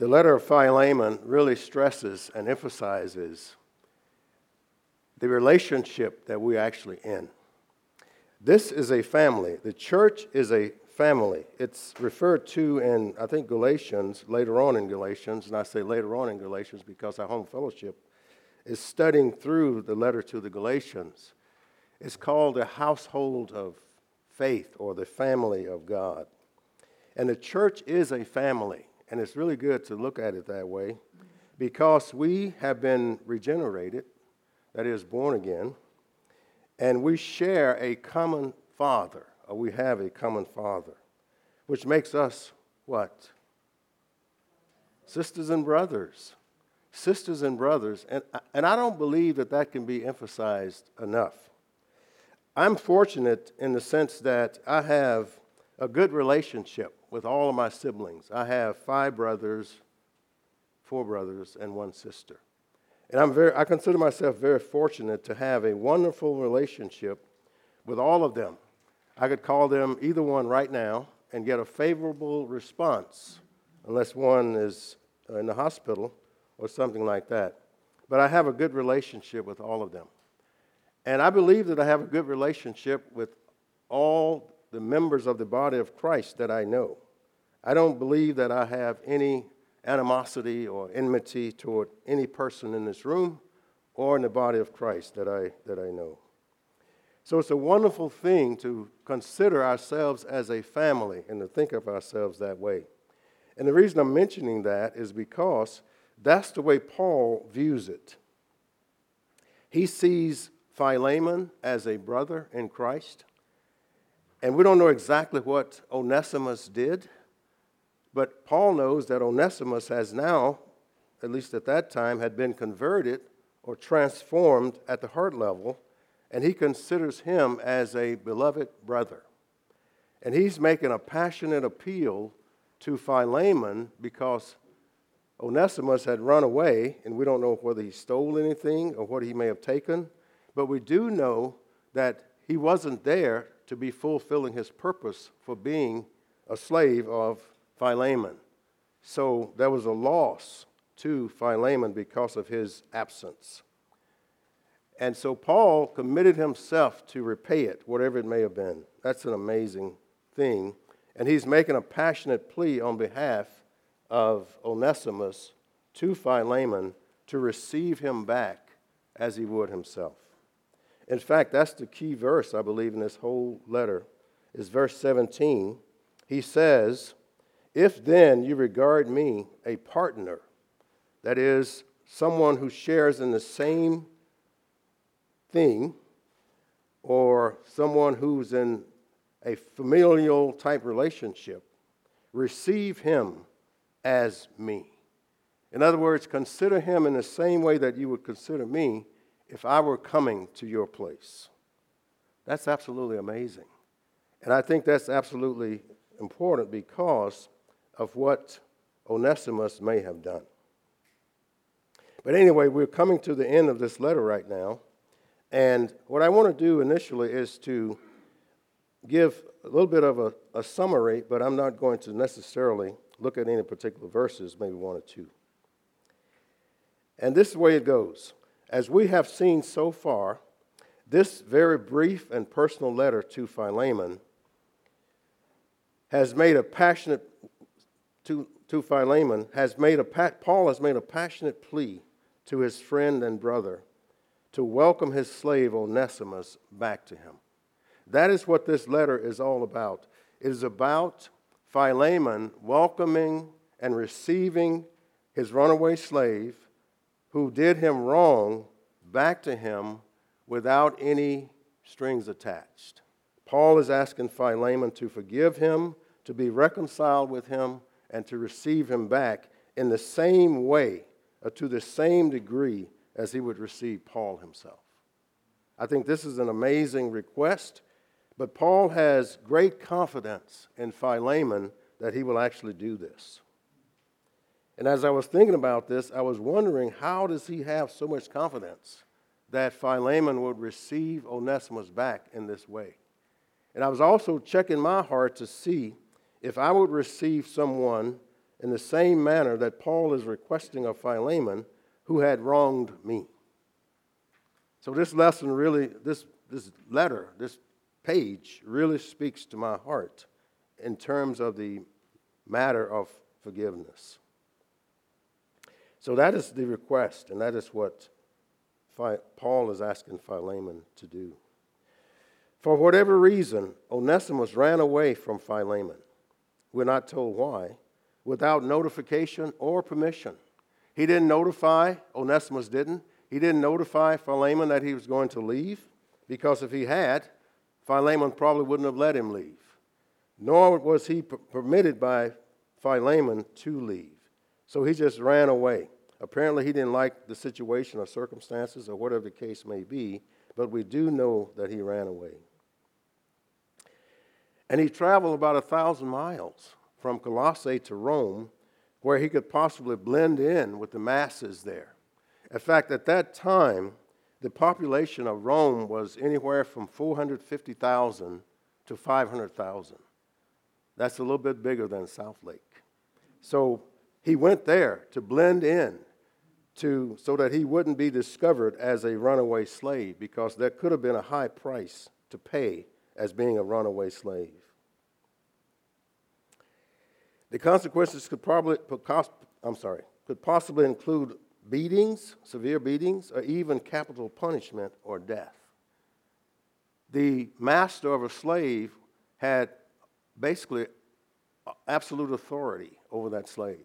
The letter of Philemon really stresses and emphasizes the relationship that we're actually in. This is a family. The church is a family. It's referred to in, I think, Galatians, later on in Galatians, and I say later on in Galatians because our home fellowship is studying through the letter to the Galatians. It's called the household of faith or the family of God. And the church is a family, and it's really good to look at it that way because we have been regenerated, that is, born again, and we share a common Father, or we have a common Father, which makes us what? Sisters and brothers. Sisters and brothers. And, and I don't believe that that can be emphasized enough. I'm fortunate in the sense that I have a good relationship with all of my siblings. I have five brothers, four brothers, and one sister. And I'm very, I consider myself very fortunate to have a wonderful relationship with all of them. I could call them either one right now and get a favorable response, unless one is in the hospital or something like that. But I have a good relationship with all of them. And I believe that I have a good relationship with all the members of the body of Christ that I know. I don't believe that I have any animosity or enmity toward any person in this room or in the body of Christ that I, that I know. So it's a wonderful thing to consider ourselves as a family and to think of ourselves that way. And the reason I'm mentioning that is because that's the way Paul views it. He sees Philemon as a brother in Christ. And we don't know exactly what Onesimus did, but Paul knows that Onesimus has now, at least at that time, had been converted or transformed at the heart level, and he considers him as a beloved brother. And he's making a passionate appeal to Philemon because Onesimus had run away, and we don't know whether he stole anything or what he may have taken, but we do know that he wasn't there to be fulfilling his purpose for being a slave of Philemon. So there was a loss to Philemon because of his absence. And so Paul committed himself to repay it, whatever it may have been. That's an amazing thing. And he's making a passionate plea on behalf of Onesimus to Philemon to receive him back as he would himself. In fact, that's the key verse, I believe, in this whole letter, is verse 17. He says, If then you regard me a partner, that is, someone who shares in the same thing, or someone who's in a familial type relationship, receive him as me. In other words, consider him in the same way that you would consider me if I were coming to your place. That's absolutely amazing. And I think that's absolutely important because of what Onesimus may have done. But anyway, we're coming to the end of this letter right now. And what I want to do initially is to give a little bit of a, a summary, but I'm not going to necessarily look at any particular verses, maybe one or two. And this is the way it goes. As we have seen so far, this very brief and personal letter to Philemon has made a passionate to, to Philemon has made a Paul has made a passionate plea to his friend and brother to welcome his slave Onesimus back to him. That is what this letter is all about. It is about Philemon welcoming and receiving his runaway slave who did him wrong back to him without any strings attached. Paul is asking Philemon to forgive him, to be reconciled with him, and to receive him back in the same way, or to the same degree as he would receive Paul himself. I think this is an amazing request. But Paul has great confidence in Philemon that he will actually do this. And as I was thinking about this, I was wondering how does he have so much confidence that Philemon would receive Onesimus back in this way? And I was also checking my heart to see if I would receive someone in the same manner that Paul is requesting of Philemon, who had wronged me. So, this lesson really, this, this letter, this page really speaks to my heart in terms of the matter of forgiveness. So, that is the request, and that is what Paul is asking Philemon to do. For whatever reason, Onesimus ran away from Philemon. We're not told why, without notification or permission. He didn't notify, Onesimus didn't. He didn't notify Philemon that he was going to leave, because if he had, Philemon probably wouldn't have let him leave. Nor was he permitted by Philemon to leave. So he just ran away. Apparently, he didn't like the situation or circumstances or whatever the case may be, but we do know that he ran away. And he traveled about a thousand miles from Colossae to Rome, where he could possibly blend in with the masses there. In fact, at that time, the population of Rome was anywhere from 450,000 to 500,000. That's a little bit bigger than South Lake. So he went there to blend in to, so that he wouldn't be discovered as a runaway slave because there could have been a high price to pay as being a runaway slave. The consequences could probably, I'm sorry, could possibly include beatings, severe beatings, or even capital punishment or death. The master of a slave had basically absolute authority over that slave.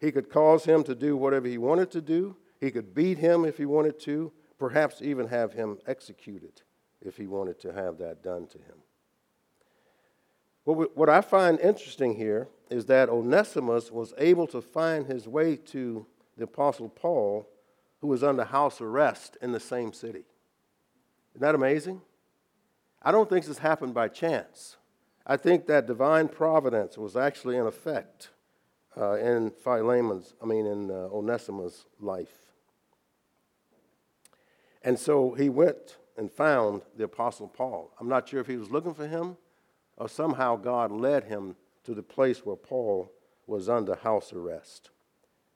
He could cause him to do whatever he wanted to do. He could beat him if he wanted to, perhaps even have him executed if he wanted to have that done to him. What I find interesting here is that Onesimus was able to find his way to the Apostle Paul, who was under house arrest in the same city. Isn't that amazing? I don't think this happened by chance. I think that divine providence was actually in effect uh, in Philemon's, I mean, in uh, Onesimus' life. And so he went and found the Apostle Paul. I'm not sure if he was looking for him or somehow God led him to the place where Paul was under house arrest.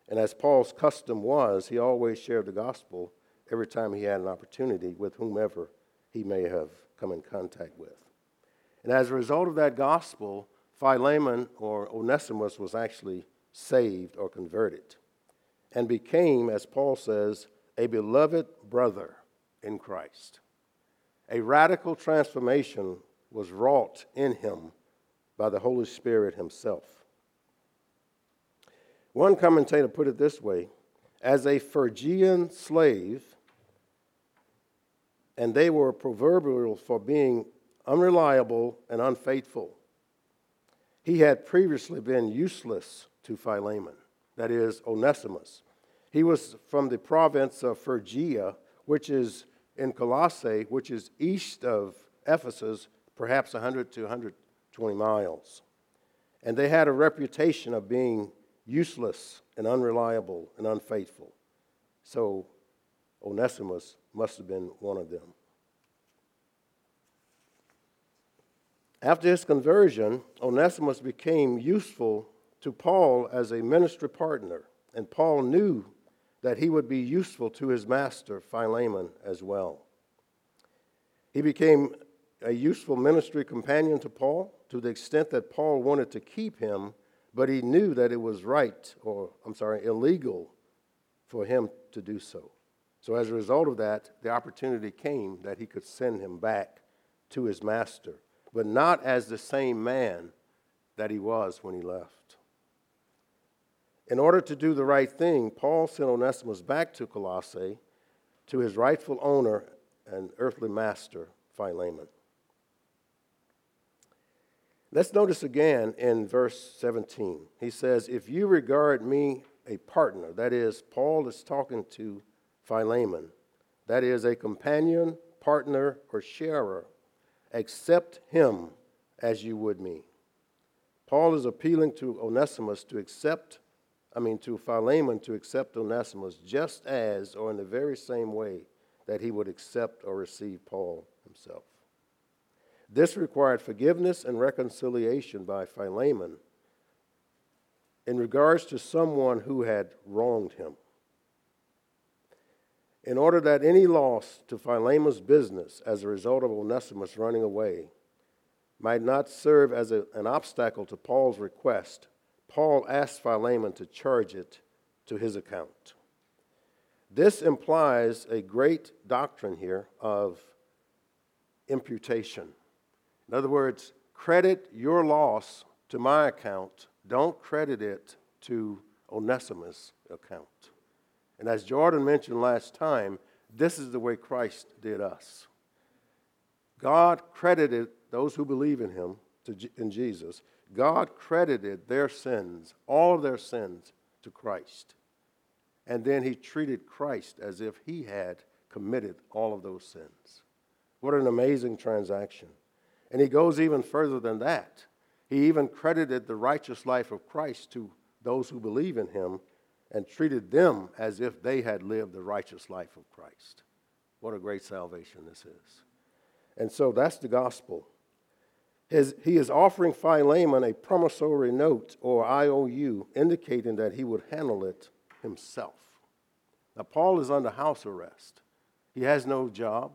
And as Paul's custom was, he always shared the gospel every time he had an opportunity with whomever he may have come in contact with. And as a result of that gospel, Philemon or Onesimus was actually saved or converted and became, as Paul says, a beloved brother in Christ. A radical transformation was wrought in him by the Holy Spirit himself. One commentator put it this way as a Phrygian slave, and they were proverbial for being unreliable and unfaithful. He had previously been useless to Philemon, that is, Onesimus. He was from the province of Phrygia, which is in Colossae, which is east of Ephesus, perhaps 100 to 120 miles. And they had a reputation of being useless and unreliable and unfaithful. So Onesimus must have been one of them. After his conversion, Onesimus became useful to Paul as a ministry partner, and Paul knew that he would be useful to his master, Philemon, as well. He became a useful ministry companion to Paul to the extent that Paul wanted to keep him, but he knew that it was right, or I'm sorry, illegal for him to do so. So, as a result of that, the opportunity came that he could send him back to his master, but not as the same man that he was when he left. In order to do the right thing, Paul sent Onesimus back to Colossae to his rightful owner and earthly master, Philemon. Let's notice again in verse 17. He says, If you regard me a partner, that is, Paul is talking to Philemon, that is, a companion, partner, or sharer, accept him as you would me. Paul is appealing to Onesimus to accept I mean, to Philemon to accept Onesimus just as, or in the very same way, that he would accept or receive Paul himself. This required forgiveness and reconciliation by Philemon in regards to someone who had wronged him. In order that any loss to Philemon's business as a result of Onesimus running away might not serve as a, an obstacle to Paul's request, Paul asked Philemon to charge it to his account. This implies a great doctrine here of imputation. In other words, credit your loss to my account, don't credit it to Onesimus' account. And as Jordan mentioned last time, this is the way Christ did us. God credited those who believe in him, to, in Jesus, God credited their sins, all of their sins, to Christ. And then he treated Christ as if he had committed all of those sins. What an amazing transaction. And he goes even further than that. He even credited the righteous life of Christ to those who believe in him and treated them as if they had lived the righteous life of Christ. What a great salvation this is. And so that's the gospel. His, he is offering Philemon a promissory note or IOU, indicating that he would handle it himself. Now, Paul is under house arrest. He has no job,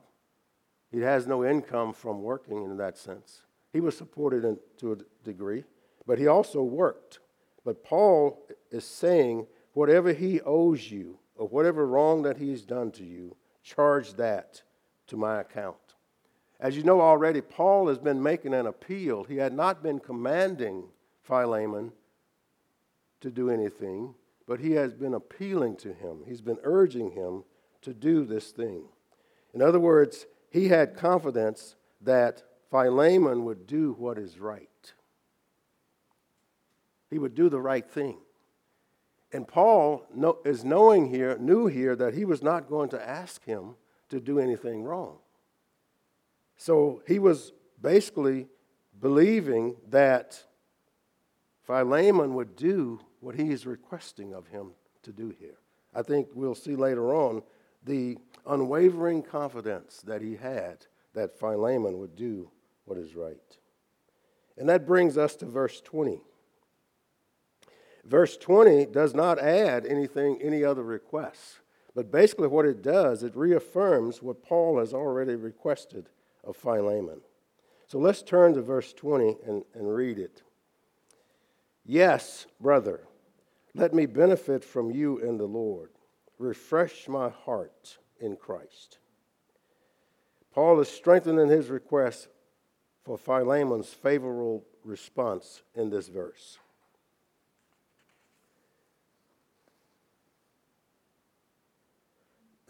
he has no income from working in that sense. He was supported in, to a degree, but he also worked. But Paul is saying, whatever he owes you, or whatever wrong that he's done to you, charge that to my account. As you know already, Paul has been making an appeal. He had not been commanding Philemon to do anything, but he has been appealing to him. He's been urging him to do this thing. In other words, he had confidence that Philemon would do what is right. He would do the right thing. And Paul is knowing here, knew here that he was not going to ask him to do anything wrong. So he was basically believing that Philemon would do what he is requesting of him to do here. I think we'll see later on the unwavering confidence that he had that Philemon would do what is right. And that brings us to verse 20. Verse 20 does not add anything, any other requests. But basically, what it does, it reaffirms what Paul has already requested of Philemon. So let's turn to verse 20 and, and read it. Yes, brother, let me benefit from you in the Lord. Refresh my heart in Christ. Paul is strengthening his request for Philemon's favorable response in this verse.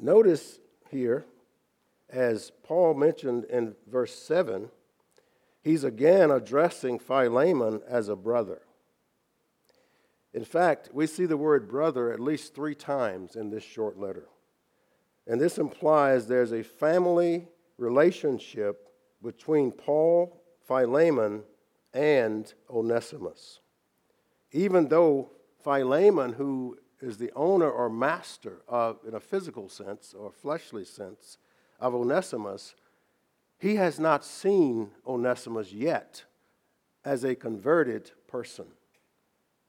Notice here as Paul mentioned in verse 7, he's again addressing Philemon as a brother. In fact, we see the word brother at least three times in this short letter. And this implies there's a family relationship between Paul, Philemon, and Onesimus. Even though Philemon, who is the owner or master of, in a physical sense or fleshly sense, of Onesimus, he has not seen Onesimus yet as a converted person,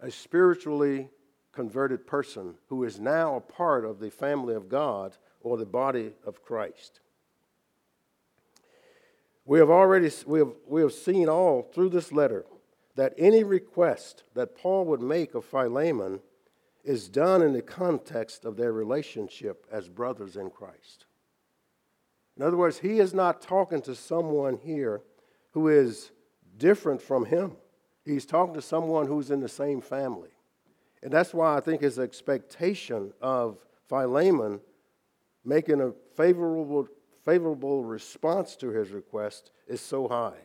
a spiritually converted person who is now a part of the family of God or the body of Christ. We have already we have, we have seen all through this letter that any request that Paul would make of Philemon is done in the context of their relationship as brothers in Christ. In other words, he is not talking to someone here who is different from him. He's talking to someone who's in the same family. And that's why I think his expectation of Philemon making a favorable, favorable response to his request is so high.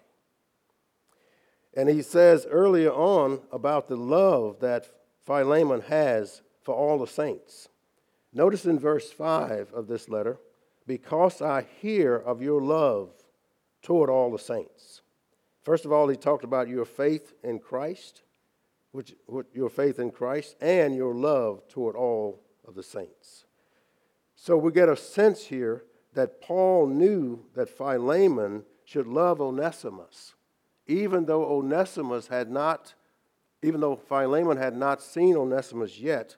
And he says earlier on about the love that Philemon has for all the saints. Notice in verse 5 of this letter because I hear of your love toward all the saints. First of all, he talked about your faith in Christ, which, your faith in Christ, and your love toward all of the saints. So we get a sense here that Paul knew that Philemon should love Onesimus, even though Onesimus had not even though Philemon had not seen Onesimus yet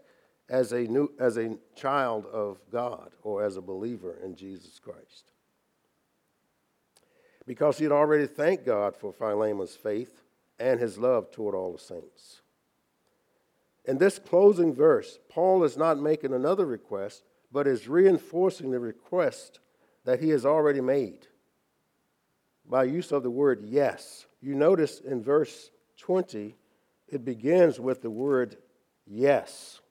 as a, new, as a child of God or as a believer in Jesus Christ. Because he had already thanked God for Philemon's faith and his love toward all the saints. In this closing verse, Paul is not making another request, but is reinforcing the request that he has already made by use of the word yes. You notice in verse 20, it begins with the word yes.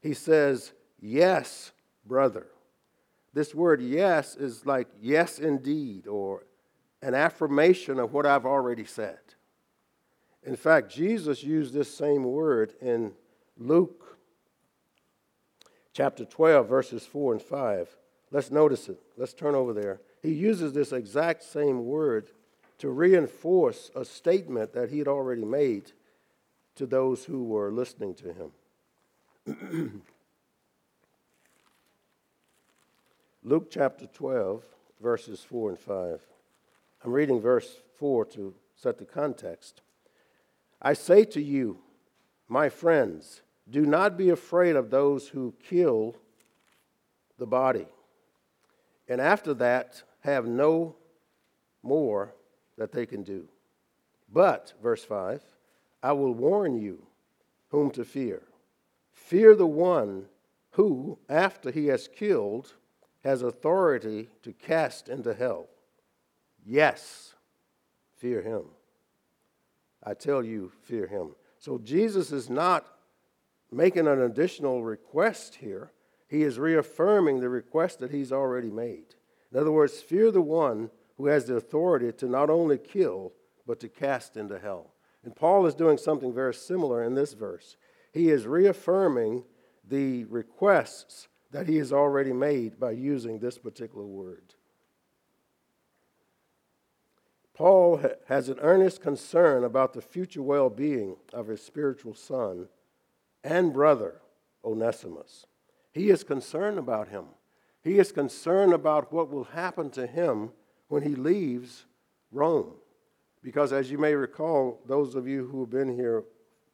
He says, Yes, brother. This word yes is like yes indeed, or an affirmation of what I've already said. In fact, Jesus used this same word in Luke chapter 12, verses 4 and 5. Let's notice it. Let's turn over there. He uses this exact same word to reinforce a statement that he had already made to those who were listening to him. Luke chapter 12, verses 4 and 5. I'm reading verse 4 to set the context. I say to you, my friends, do not be afraid of those who kill the body, and after that have no more that they can do. But, verse 5, I will warn you whom to fear. Fear the one who, after he has killed, has authority to cast into hell. Yes, fear him. I tell you, fear him. So Jesus is not making an additional request here. He is reaffirming the request that he's already made. In other words, fear the one who has the authority to not only kill, but to cast into hell. And Paul is doing something very similar in this verse. He is reaffirming the requests that he has already made by using this particular word. Paul has an earnest concern about the future well being of his spiritual son and brother, Onesimus. He is concerned about him. He is concerned about what will happen to him when he leaves Rome. Because as you may recall, those of you who have been here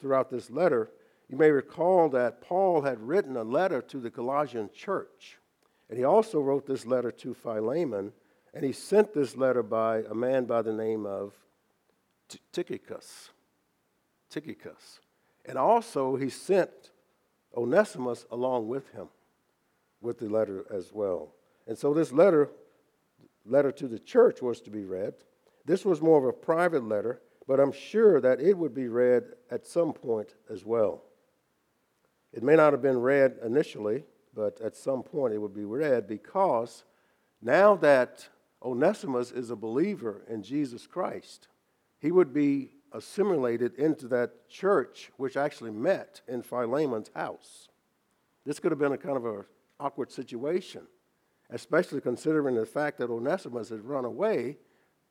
throughout this letter, you may recall that Paul had written a letter to the Colossian church. And he also wrote this letter to Philemon, and he sent this letter by a man by the name of Tychicus. Tychicus. And also, he sent Onesimus along with him, with the letter as well. And so, this letter, letter to the church, was to be read. This was more of a private letter, but I'm sure that it would be read at some point as well. It may not have been read initially, but at some point it would be read because now that Onesimus is a believer in Jesus Christ, he would be assimilated into that church which actually met in Philemon's house. This could have been a kind of an awkward situation, especially considering the fact that Onesimus had run away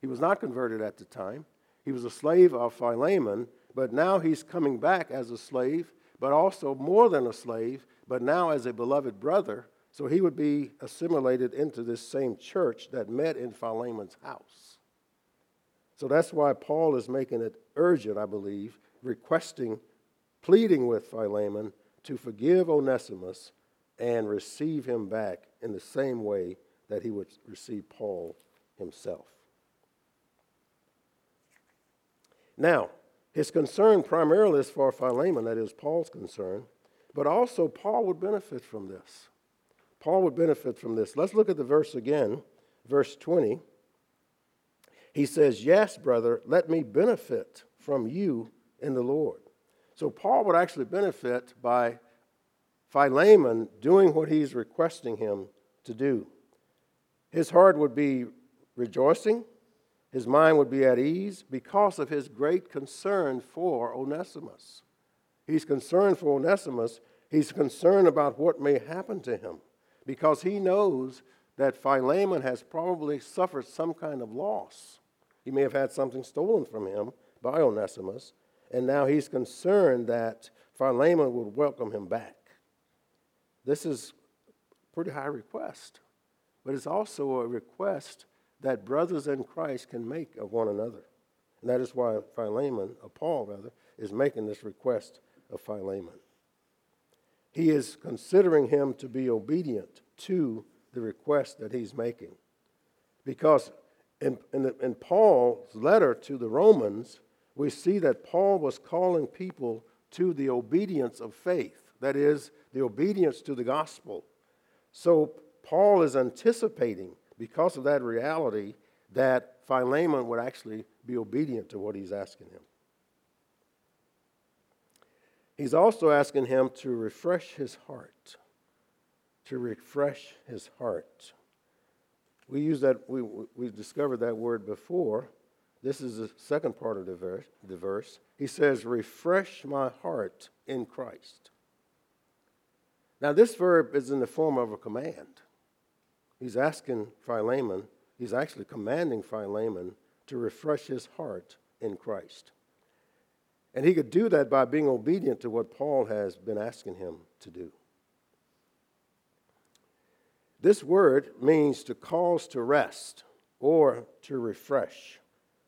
he was not converted at the time. He was a slave of Philemon, but now he's coming back as a slave, but also more than a slave, but now as a beloved brother. So he would be assimilated into this same church that met in Philemon's house. So that's why Paul is making it urgent, I believe, requesting, pleading with Philemon to forgive Onesimus and receive him back in the same way that he would receive Paul himself. Now, his concern primarily is for Philemon, that is Paul's concern, but also Paul would benefit from this. Paul would benefit from this. Let's look at the verse again, verse 20. He says, Yes, brother, let me benefit from you in the Lord. So Paul would actually benefit by Philemon doing what he's requesting him to do. His heart would be rejoicing, his mind would be at ease because of his great concern for Onesimus. He's concerned for Onesimus. He's concerned about what may happen to him because he knows that Philemon has probably suffered some kind of loss. He may have had something stolen from him by Onesimus, and now he's concerned that Philemon would welcome him back. This is a pretty high request, but it's also a request that brothers in Christ can make of one another. And that is why Philemon, or Paul rather, is making this request of Philemon. He is considering him to be obedient to the request that he's making. Because in, in, the, in Paul's letter to the Romans, we see that Paul was calling people to the obedience of faith, that is, the obedience to the gospel. So Paul is anticipating, because of that reality, that Philemon would actually be obedient to what he's asking him. He's also asking him to refresh his heart. To refresh his heart. We use that, we, we discovered that word before. This is the second part of the verse, the verse. He says, Refresh my heart in Christ. Now, this verb is in the form of a command. He's asking Philemon, he's actually commanding Philemon to refresh his heart in Christ. And he could do that by being obedient to what Paul has been asking him to do. This word means to cause to rest or to refresh.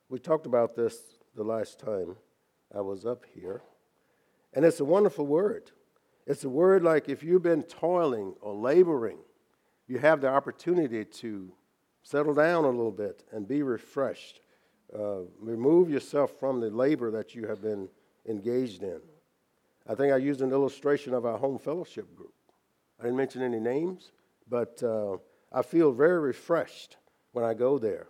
We talked about this the last time I was up here. And it's a wonderful word. It's a word like if you've been toiling or laboring, you have the opportunity to settle down a little bit and be refreshed uh, remove yourself from the labor that you have been engaged in. I think I used an illustration of our home fellowship group. I didn't mention any names, but uh, I feel very refreshed when I go there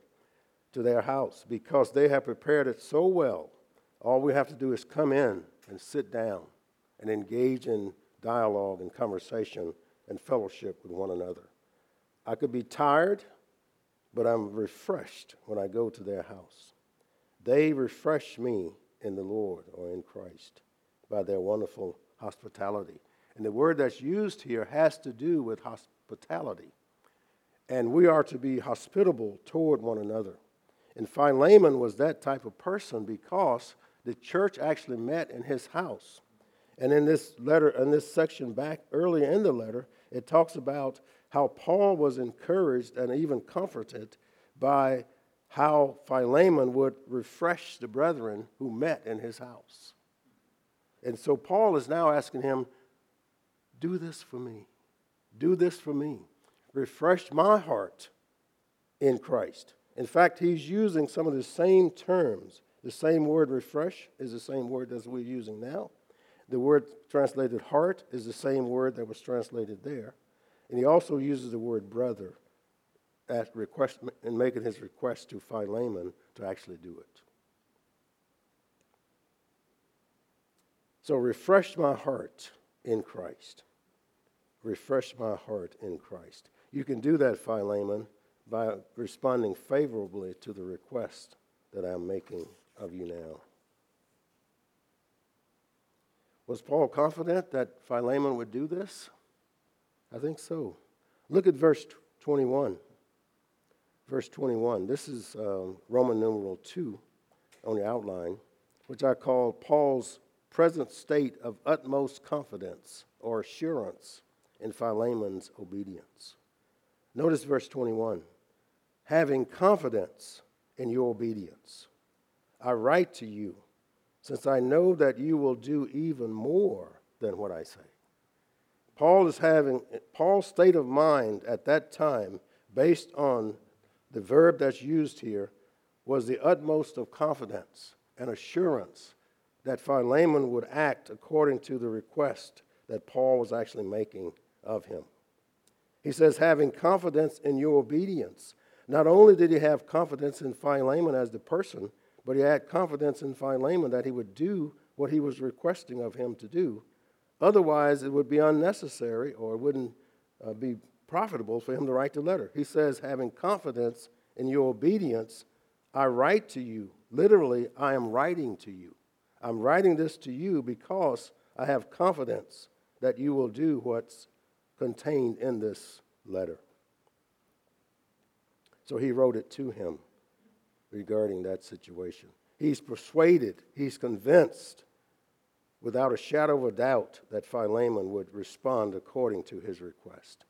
to their house because they have prepared it so well. All we have to do is come in and sit down and engage in dialogue and conversation and fellowship with one another. I could be tired, but I'm refreshed when I go to their house. They refresh me in the Lord or in Christ by their wonderful hospitality. And the word that's used here has to do with hospitality. And we are to be hospitable toward one another. And Philemon was that type of person because the church actually met in his house. And in this letter, in this section back earlier in the letter, it talks about how Paul was encouraged and even comforted by how Philemon would refresh the brethren who met in his house. And so Paul is now asking him, Do this for me. Do this for me. Refresh my heart in Christ. In fact, he's using some of the same terms. The same word refresh is the same word as we're using now. The word translated heart is the same word that was translated there. And he also uses the word brother at request and making his request to Philemon to actually do it. So refresh my heart in Christ. Refresh my heart in Christ. You can do that, Philemon, by responding favorably to the request that I'm making of you now. Was Paul confident that Philemon would do this? I think so. Look at verse 21 verse 21. This is um, Roman numeral 2 on the outline, which I call Paul's present state of utmost confidence or assurance in Philemon's obedience. Notice verse 21 having confidence in your obedience. I write to you, since I know that you will do even more than what I say. Paul is having Paul's state of mind at that time based on the verb that's used here was the utmost of confidence and assurance that Philemon would act according to the request that Paul was actually making of him. He says, having confidence in your obedience. Not only did he have confidence in Philemon as the person, but he had confidence in Philemon that he would do what he was requesting of him to do. Otherwise, it would be unnecessary or it wouldn't uh, be profitable for him to write the letter. He says, having confidence in your obedience, I write to you. Literally, I am writing to you. I'm writing this to you because I have confidence that you will do what's contained in this letter. So he wrote it to him regarding that situation. He's persuaded, he's convinced, without a shadow of a doubt, that Philemon would respond according to his request.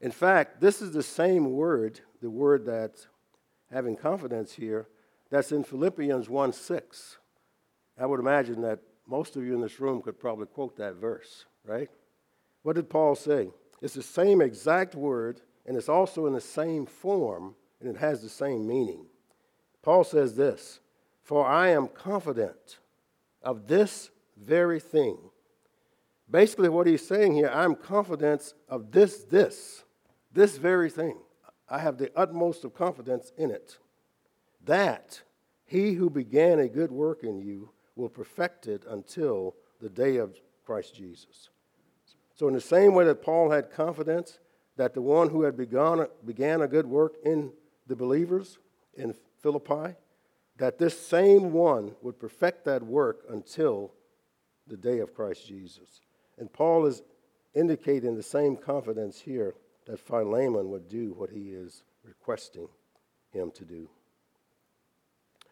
In fact, this is the same word, the word that having confidence here, that's in Philippians 1 6. I would imagine that most of you in this room could probably quote that verse, right? What did Paul say? It's the same exact word, and it's also in the same form, and it has the same meaning. Paul says this For I am confident of this very thing. Basically, what he's saying here, I'm confident of this, this, this very thing. I have the utmost of confidence in it. That he who began a good work in you will perfect it until the day of Christ Jesus. So, in the same way that Paul had confidence that the one who had begun, began a good work in the believers in Philippi, that this same one would perfect that work until the day of Christ Jesus. And Paul is indicating the same confidence here that Philemon would do what he is requesting him to do.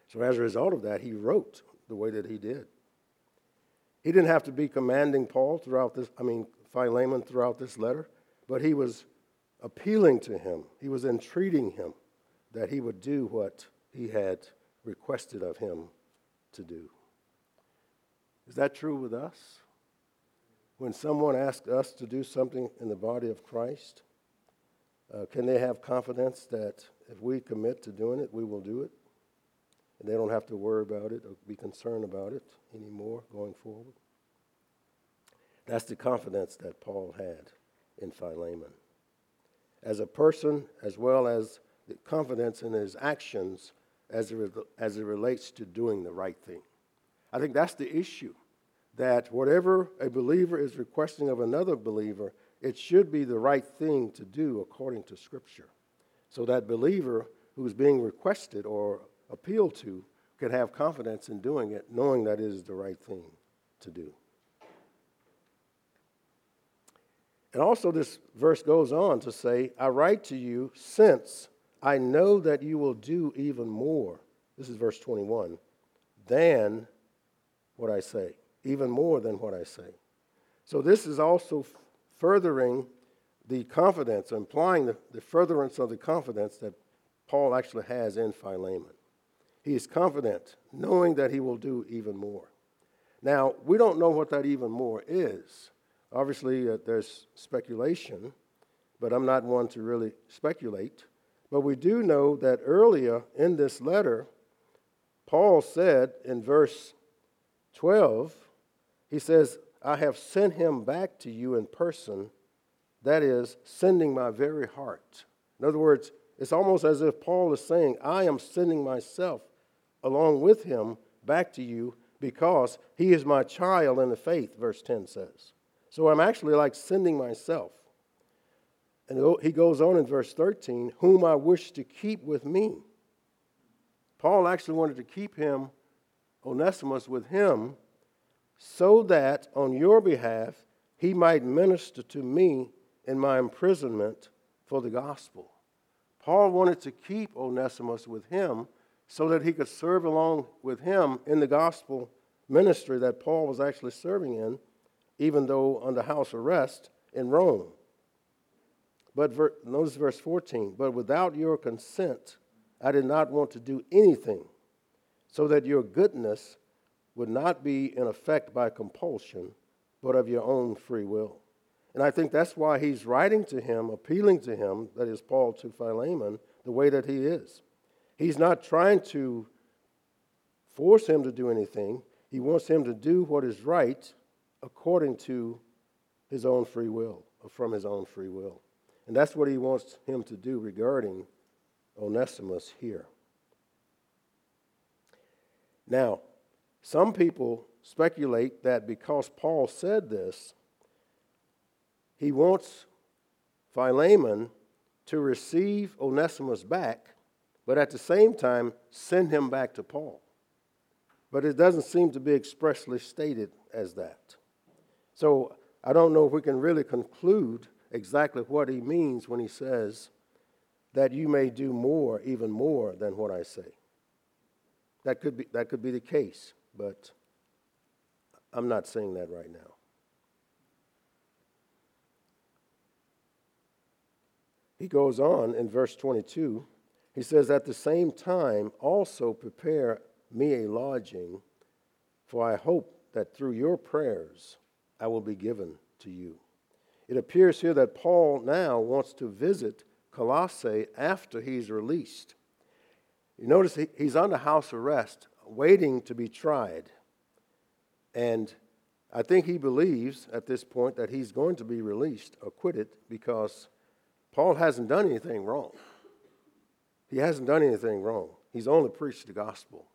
So, as a result of that, he wrote the way that he did. He didn't have to be commanding Paul throughout this, I mean, Philemon throughout this letter, but he was appealing to him. He was entreating him that he would do what he had requested of him to do. Is that true with us? When someone asks us to do something in the body of Christ, uh, can they have confidence that if we commit to doing it, we will do it? And they don't have to worry about it or be concerned about it anymore going forward? That's the confidence that Paul had in Philemon. As a person, as well as the confidence in his actions as it, as it relates to doing the right thing. I think that's the issue. That whatever a believer is requesting of another believer, it should be the right thing to do according to Scripture. So that believer who's being requested or appealed to can have confidence in doing it, knowing that it is the right thing to do. And also, this verse goes on to say, I write to you since I know that you will do even more. This is verse 21 than what I say, even more than what I say. So, this is also furthering the confidence, implying the, the furtherance of the confidence that Paul actually has in Philemon. He is confident, knowing that he will do even more. Now, we don't know what that even more is. Obviously, uh, there's speculation, but I'm not one to really speculate. But we do know that earlier in this letter, Paul said in verse 12, he says, I have sent him back to you in person, that is, sending my very heart. In other words, it's almost as if Paul is saying, I am sending myself along with him back to you because he is my child in the faith, verse 10 says. So I'm actually like sending myself. And he goes on in verse 13, whom I wish to keep with me. Paul actually wanted to keep him, Onesimus, with him, so that on your behalf he might minister to me in my imprisonment for the gospel. Paul wanted to keep Onesimus with him so that he could serve along with him in the gospel ministry that Paul was actually serving in, even though under house arrest in Rome. But ver- notice verse 14. But without your consent, I did not want to do anything, so that your goodness would not be in effect by compulsion, but of your own free will. And I think that's why he's writing to him, appealing to him, that is, Paul to Philemon, the way that he is. He's not trying to force him to do anything, he wants him to do what is right according to his own free will, or from his own free will. And that's what he wants him to do regarding Onesimus here. Now, some people speculate that because Paul said this, he wants Philemon to receive Onesimus back, but at the same time send him back to Paul. But it doesn't seem to be expressly stated as that. So I don't know if we can really conclude exactly what he means when he says that you may do more, even more than what I say. That could be, that could be the case, but I'm not saying that right now. He goes on in verse 22. He says, At the same time, also prepare me a lodging, for I hope that through your prayers I will be given to you. It appears here that Paul now wants to visit Colossae after he's released. You notice he's under house arrest, waiting to be tried. And I think he believes at this point that he's going to be released, acquitted, because Paul hasn't done anything wrong. He hasn't done anything wrong. He's only preached the gospel.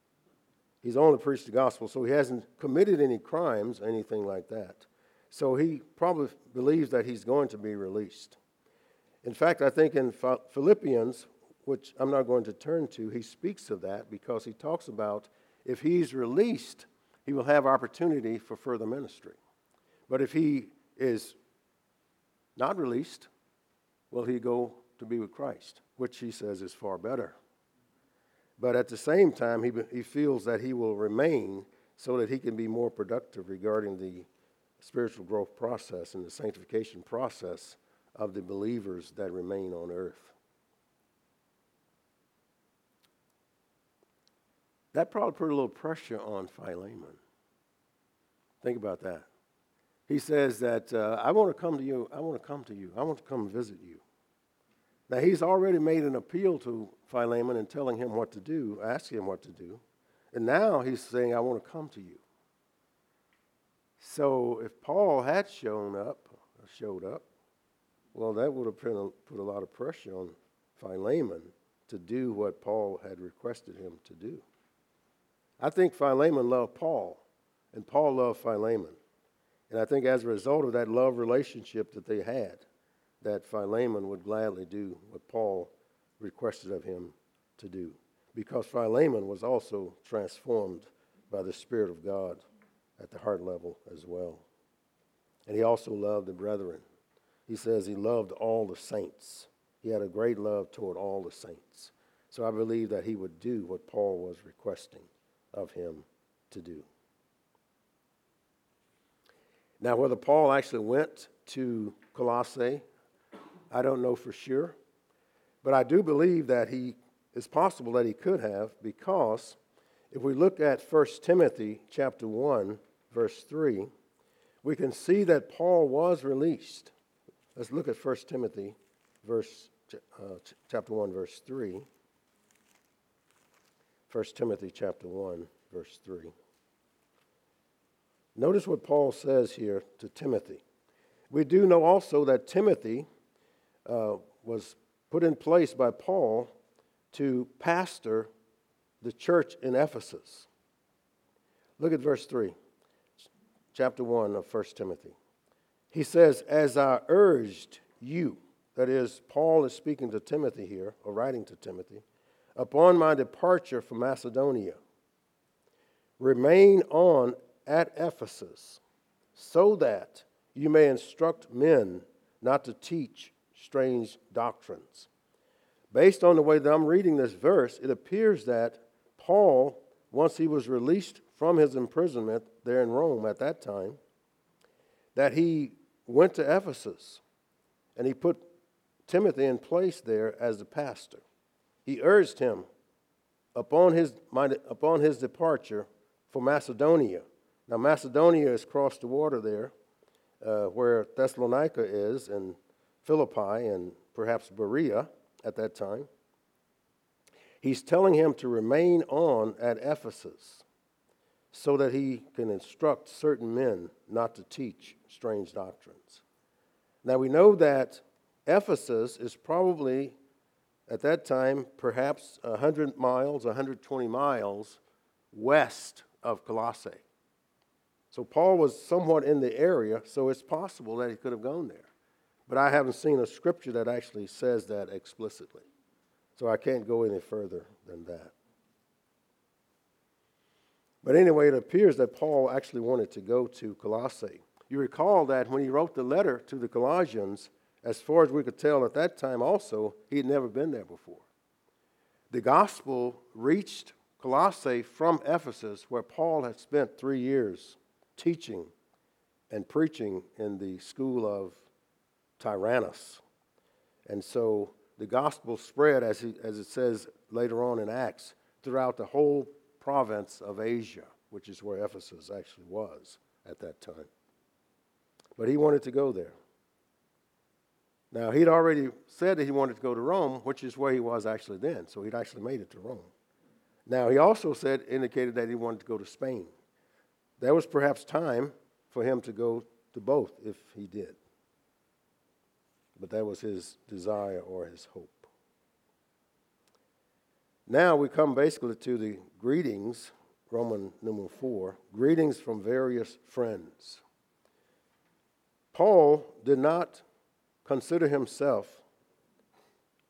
He's only preached the gospel, so he hasn't committed any crimes, anything like that. So he probably believes that he's going to be released. In fact, I think in Philippians, which I'm not going to turn to, he speaks of that because he talks about if he's released, he will have opportunity for further ministry. But if he is not released, will he go to be with Christ, which he says is far better. But at the same time, he, he feels that he will remain so that he can be more productive regarding the spiritual growth process and the sanctification process of the believers that remain on earth. That probably put a little pressure on Philemon. Think about that. He says that uh, I want to come to you. I want to come to you. I want to come visit you. Now he's already made an appeal to Philemon and telling him what to do, asking him what to do, and now he's saying, "I want to come to you." So if Paul had shown up, showed up, well, that would have put a, put a lot of pressure on Philemon to do what Paul had requested him to do. I think Philemon loved Paul, and Paul loved Philemon. And I think as a result of that love relationship that they had, that Philemon would gladly do what Paul requested of him to do. Because Philemon was also transformed by the Spirit of God at the heart level as well. And he also loved the brethren. He says he loved all the saints. He had a great love toward all the saints. So I believe that he would do what Paul was requesting of him to do. Now, whether Paul actually went to Colossae, I don't know for sure. But I do believe that he it's possible that he could have because if we look at 1 Timothy chapter 1 verse 3, we can see that Paul was released. Let's look at 1 Timothy verse uh, chapter 1 verse 3. 1 Timothy chapter 1 verse 3. Notice what Paul says here to Timothy. We do know also that Timothy uh, was put in place by Paul to pastor the church in Ephesus. Look at verse 3, chapter 1 of 1 Timothy. He says, As I urged you, that is, Paul is speaking to Timothy here, or writing to Timothy, upon my departure from Macedonia, remain on at Ephesus, so that you may instruct men not to teach strange doctrines. Based on the way that I'm reading this verse, it appears that Paul, once he was released from his imprisonment there in Rome at that time, that he went to Ephesus and he put Timothy in place there as the pastor. He urged him upon his, upon his departure for Macedonia. Now, Macedonia is across the water there, uh, where Thessalonica is, and Philippi and perhaps Berea at that time. He's telling him to remain on at Ephesus so that he can instruct certain men not to teach strange doctrines. Now we know that Ephesus is probably at that time perhaps 100 miles, 120 miles west of Colossae. So Paul was somewhat in the area, so it's possible that he could have gone there. But I haven't seen a scripture that actually says that explicitly. So I can't go any further than that. But anyway, it appears that Paul actually wanted to go to Colossae. You recall that when he wrote the letter to the Colossians, as far as we could tell at that time also, he had never been there before. The gospel reached Colossae from Ephesus, where Paul had spent three years teaching and preaching in the school of Tyrannus. And so the gospel spread, as, he, as it says later on in Acts, throughout the whole province of Asia. which is where Ephesus actually was at that time. But he wanted to go there. Now, he'd already said that he wanted to go to Rome, which is where he was actually then. So he'd actually made it to Rome. Now, he also said, indicated that he wanted to go to Spain. There was perhaps time for him to go to both if he did. But that was his desire or his hope. Now we come basically to the greetings, Roman number four, greetings from various friends. Paul did not consider himself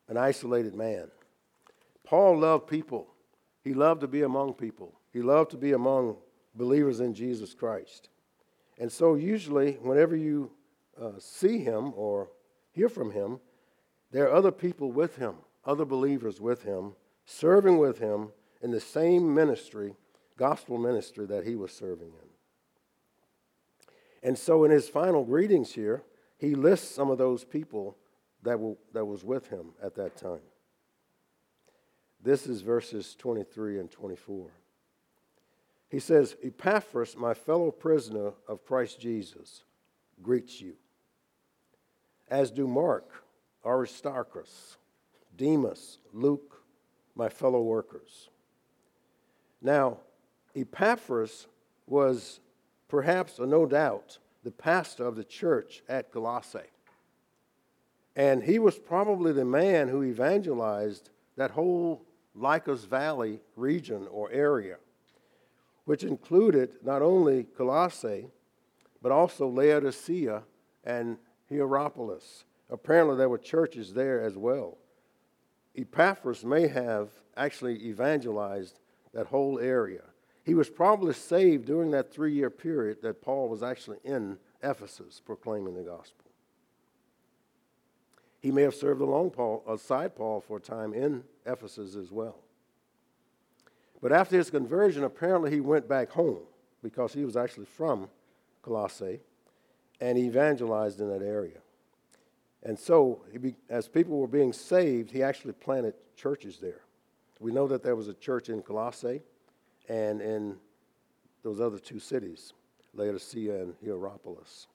an isolated man. Paul loved people. He loved to be among people. He loved to be among believers in Jesus Christ. And so, usually, whenever you uh, see him or hear from him, there are other people with him, other believers with him, serving with him in the same ministry, gospel ministry that he was serving in. And so, in his final greetings here, he lists some of those people that, will, that was with him at that time. This is verses 23 and 24. He says, Epaphras, my fellow prisoner of Christ Jesus, greets you, as do Mark, Aristarchus, Demas, Luke, my fellow workers. Now, Epaphras was perhaps, or no doubt, the pastor of the church at Colossae. And he was probably the man who evangelized that whole Lycus Valley region or area, which included not only Colossae, but also Laodicea and Hierapolis. Apparently, there were churches there as well. Epaphras may have actually evangelized that whole area. He was probably saved during that three year period that Paul was actually in Ephesus proclaiming the gospel. He may have served along Paul, aside Paul for a time in Ephesus as well. But after his conversion, apparently he went back home because he was actually from Colossae and evangelized in that area. And so, be, as people were being saved, he actually planted churches there. We know that there was a church in Colossae and in those other two cities, Laodicea and Hierapolis.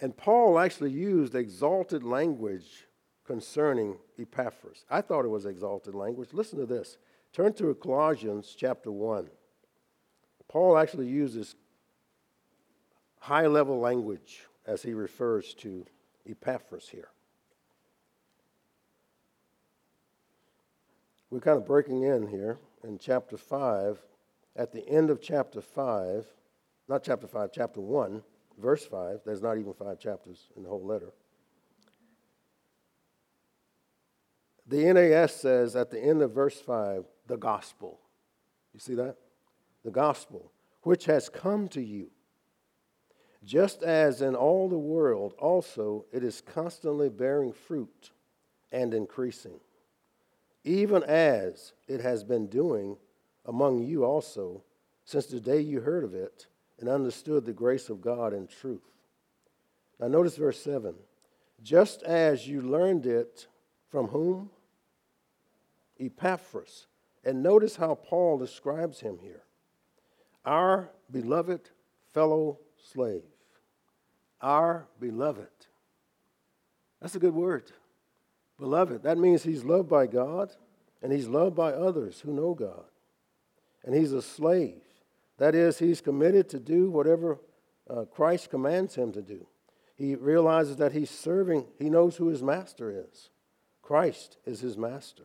And Paul actually used exalted language concerning Epaphras. I thought it was exalted language. Listen to this. Turn to Colossians chapter 1. Paul actually uses high level language as he refers to Epaphras here. We're kind of breaking in here in chapter 5, at the end of chapter 5, not chapter 5, chapter 1, verse 5. There's not even five chapters in the whole letter. The NAS says at the end of verse 5, the gospel. You see that? The gospel, which has come to you. Just as in all the world also it is constantly bearing fruit and increasing even as it has been doing among you also since the day you heard of it and understood the grace of God in truth. Now, notice verse 7 just as you learned it from whom? Epaphras. And notice how Paul describes him here our beloved fellow slave. Our beloved. That's a good word. Beloved, that means he's loved by God and he's loved by others who know God. And he's a slave. That is, he's committed to do whatever uh, Christ commands him to do. He realizes that he's serving, he knows who his master is. Christ is his master.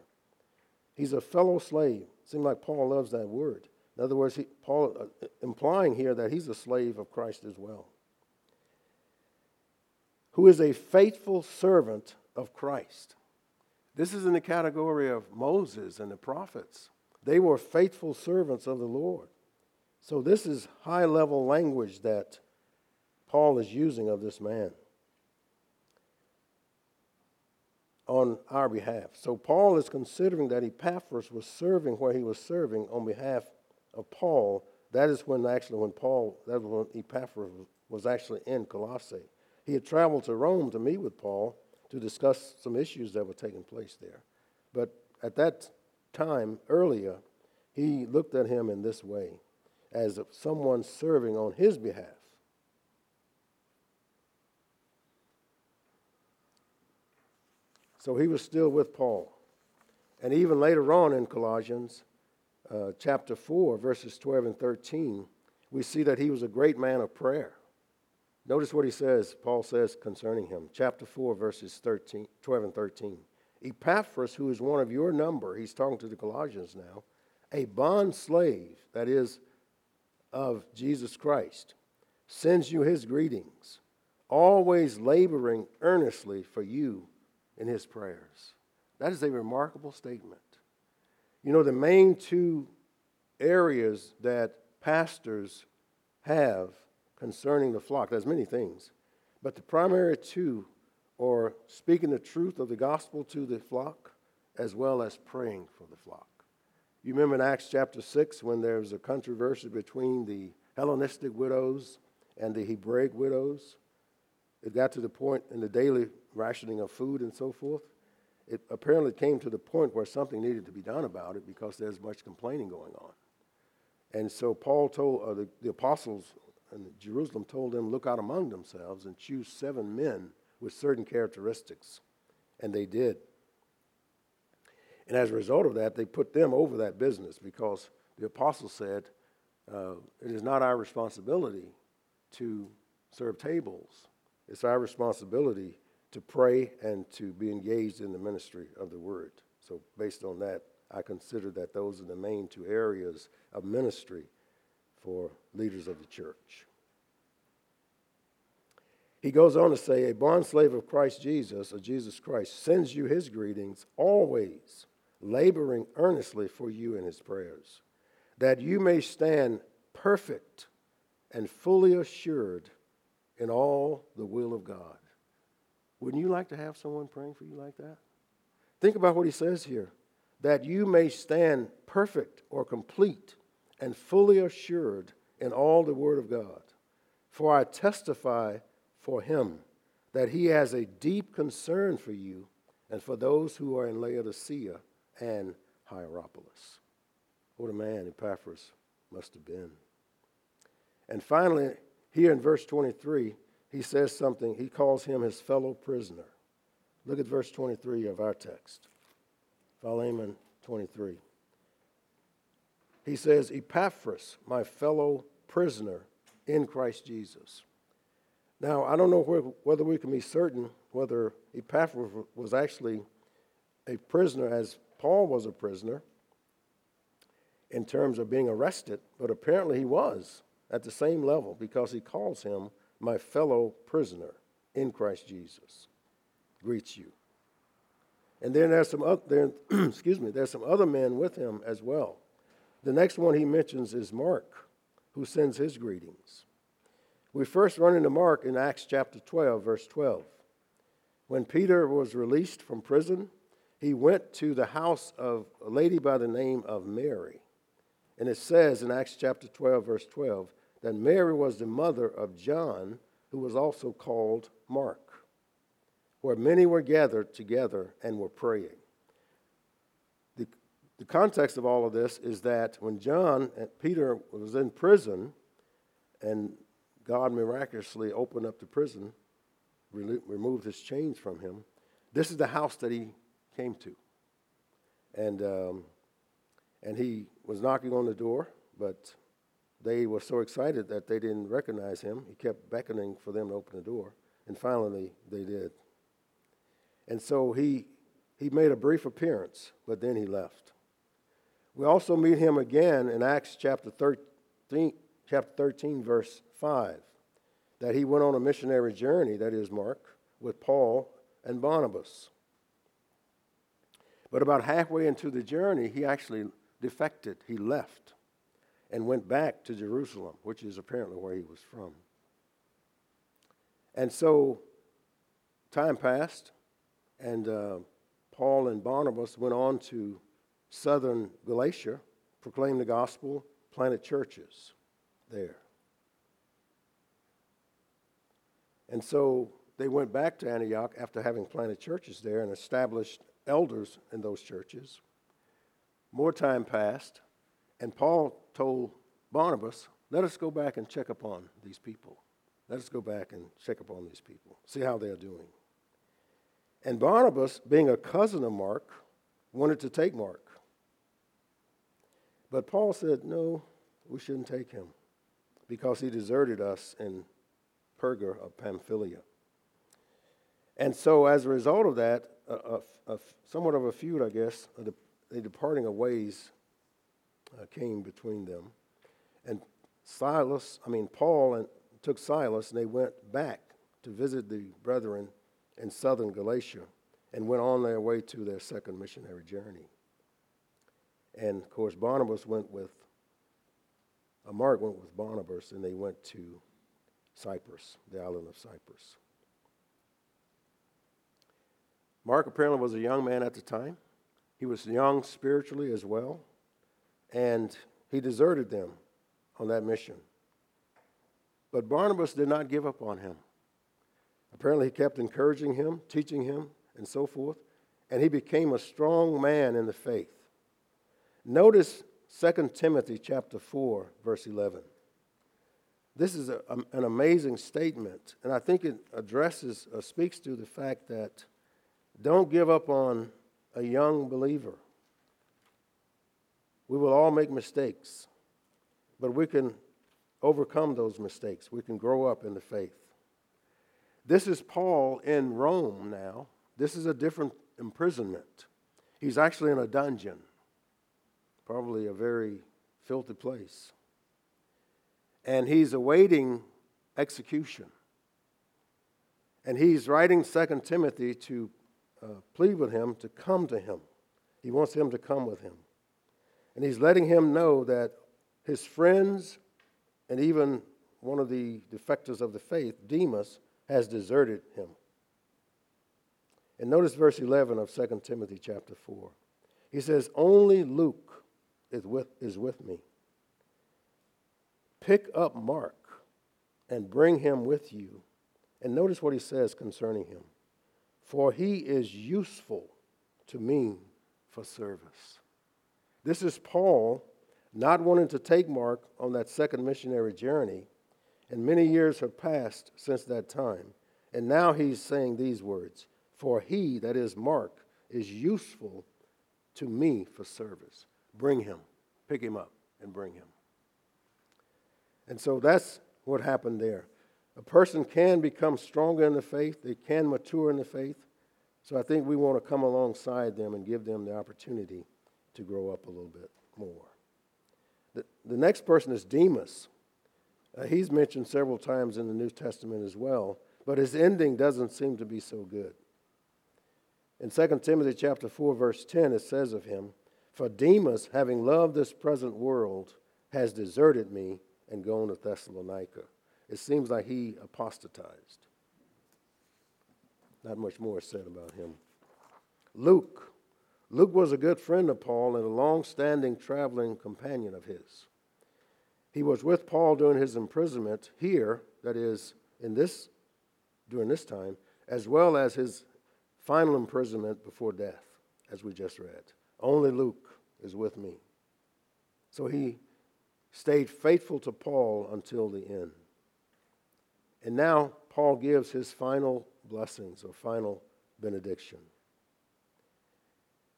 He's a fellow slave. Seems like Paul loves that word. In other words, he, Paul uh, implying here that he's a slave of Christ as well. Who is a faithful servant of Christ. This is in the category of Moses and the prophets. They were faithful servants of the Lord. So, this is high level language that Paul is using of this man on our behalf. So, Paul is considering that Epaphras was serving where he was serving on behalf of Paul. That is when actually, when Paul, that was when Epaphras was actually in Colossae. He had traveled to Rome to meet with Paul to discuss some issues that were taking place there. But at that time, earlier, he looked at him in this way as someone serving on his behalf. So he was still with Paul. And even later on in Colossians uh, chapter 4, verses 12 and 13, we see that he was a great man of prayer. Notice what he says, Paul says concerning him. Chapter 4, verses 13, 12 and 13. Epaphras, who is one of your number, he's talking to the Colossians now, a bond slave, that is, of Jesus Christ, sends you his greetings, always laboring earnestly for you in his prayers. That is a remarkable statement. You know, the main two areas that pastors have concerning the flock, there's many things, but the primary two are speaking the truth of the gospel to the flock as well as praying for the flock. You remember in Acts chapter 6 when there was a controversy between the Hellenistic widows and the Hebraic widows? It got to the point in the daily rationing of food and so forth. It apparently came to the point where something needed to be done about it because there's much complaining going on. And so Paul told uh, the, the apostles in Jerusalem told them, look out among themselves and choose seven men with certain characteristics. And they did. And as a result of that, they put them over that business because the apostle said, uh, It is not our responsibility to serve tables, it's our responsibility to pray and to be engaged in the ministry of the word. So, based on that, I consider that those are the main two areas of ministry for leaders of the church. He goes on to say, A bondslave of Christ Jesus, of Jesus Christ, sends you his greetings always laboring earnestly for you in his prayers, that you may stand perfect and fully assured in all the will of God. Wouldn't you like to have someone praying for you like that? Think about what he says here that you may stand perfect or complete and fully assured in all the word of God. For I testify for him that he has a deep concern for you and for those who are in Laodicea and Hierapolis. What a man Epaphras must have been. And finally, here in verse 23, he says something. He calls him his fellow prisoner. Look at verse 23 of our text. Philemon 23. He says, Epaphras, my fellow prisoner in Christ Jesus. Now, I don't know where, whether we can be certain whether Epaphras was actually a prisoner as Paul was a prisoner in terms of being arrested, but apparently he was at the same level because he calls him my fellow prisoner in Christ Jesus. Greets you. And then there's some other, there, excuse me, there's some other men with him as well. The next one he mentions is Mark, who sends his greetings. We first run into Mark in Acts chapter 12, verse 12. When Peter was released from prison, he went to the house of a lady by the name of Mary. And it says in Acts chapter 12, verse 12, that Mary was the mother of John, who was also called Mark, where many were gathered together and were praying. The, context of all of this is that when John and Peter was in prison, and God miraculously opened up the prison, removed his chains from him, this is the house that he came to. And, um, and he was knocking on the door, but they were so excited that they didn't recognize him. He kept beckoning for them to open the door, and finally they did. And so he, he made a brief appearance, but then he left. We also meet him again in Acts chapter 13, chapter 13 verse 5, that he went on a missionary journey, that is Mark, with Paul and Barnabas. But about halfway into the journey, he actually defected. He left and went back to Jerusalem, which is apparently where he was from. And so time passed, and uh, Paul and Barnabas went on to southern Galatia, proclaimed the gospel, planted churches there. And so they went back to Antioch after having planted churches there and established elders in those churches. More time passed, and Paul told Barnabas, let us go back and check upon these people. Let us go back and check upon these people, see how they're doing. And Barnabas, being a cousin of Mark, wanted to take Mark. But Paul said, no, we shouldn't take him because he deserted us in Perga of Pamphylia. And so, as a result of that, a, a, a, somewhat of a feud, I guess, a departing of ways uh, came between them. And Silas, I mean, Paul and, took Silas and they went back to visit the brethren in southern Galatia and went on their way to their second missionary journey. And of course, Barnabas went with, uh, Mark went with Barnabas and they went to Cyprus, the island of Cyprus. Mark apparently was a young man at the time. He was young spiritually as well, and he deserted them on that mission. But Barnabas did not give up on him. Apparently, he kept encouraging him, teaching him, and so forth, and he became a strong man in the faith. Notice 2 Timothy chapter 4, verse 11. This is a, um, an amazing statement, and I think it addresses, or speaks to the fact that don't give up on a young believer. We will all make mistakes, but we can overcome those mistakes. We can grow up in the faith. This is Paul in Rome now. This is a different imprisonment. He's actually in a dungeon, probably a very filthy place. And he's awaiting execution. And he's writing Second Timothy to uh, plead with him to come to him. He wants him to come with him. And he's letting him know that his friends and even one of the defectors of the faith, Demas, has deserted him. And notice verse 11 of 2 Timothy chapter 4. He says, Only Luke is with, is with me. Pick up Mark and bring him with you. And notice what he says concerning him for he is useful to me for service. This is Paul not wanting to take Mark on that second missionary journey, and many years have passed since that time. And now he's saying these words For he, that is Mark, is useful to me for service. Bring him, pick him up, and bring him. And so that's what happened there. A person can become stronger in the faith, they can mature in the faith. So I think we want to come alongside them and give them the opportunity to grow up a little bit more. The, the next person is Demas. Uh, he's mentioned several times in the New Testament as well, but his ending doesn't seem to be so good. In 2 Timothy chapter 4 verse 10 it says of him, "For Demas, having loved this present world, has deserted me and gone to Thessalonica." it seems like he apostatized. Not much more said about him. Luke. Luke was a good friend of Paul and a long standing traveling companion of his. He was with Paul during his imprisonment here, that is, in this, during this time, as well as his final imprisonment before death, as we just read. Only Luke is with me. So he stayed faithful to Paul until the end. And now Paul gives his final blessings or final benediction.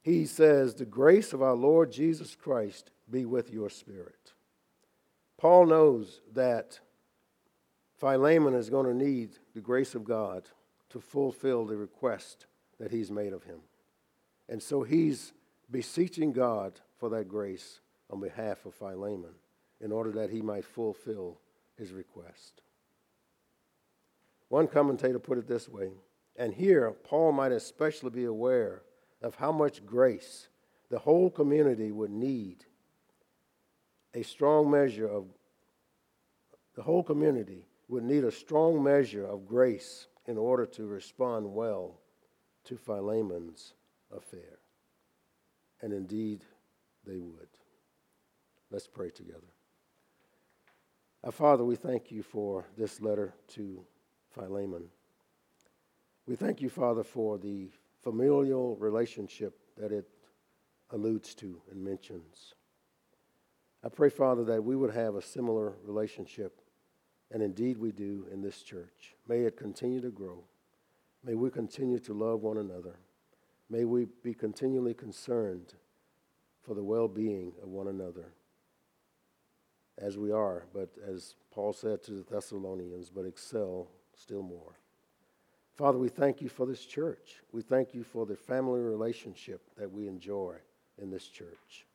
He says, The grace of our Lord Jesus Christ be with your spirit. Paul knows that Philemon is going to need the grace of God to fulfill the request that he's made of him. And so he's beseeching God for that grace on behalf of Philemon in order that he might fulfill his request. One commentator put it this way, and here Paul might especially be aware of how much grace the whole community would need a strong measure of the whole community would need a strong measure of grace in order to respond well to Philemon's affair. And indeed, they would. Let's pray together. Our Father, we thank you for this letter to Philemon. We thank you, Father, for the familial relationship that it alludes to and mentions. I pray, Father, that we would have a similar relationship, and indeed we do in this church. May it continue to grow. May we continue to love one another. May we be continually concerned for the well being of one another, as we are, but as Paul said to the Thessalonians, but excel still more. Father, we thank you for this church. We thank you for the family relationship that we enjoy in this church.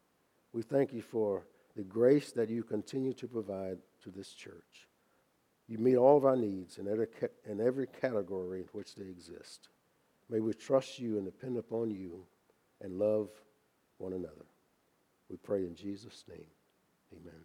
We thank you for the grace that you continue to provide to this church. You meet all of our needs in every, in every category in which they exist. May we trust you and depend upon you and love one another. We pray in Jesus' name. Amen.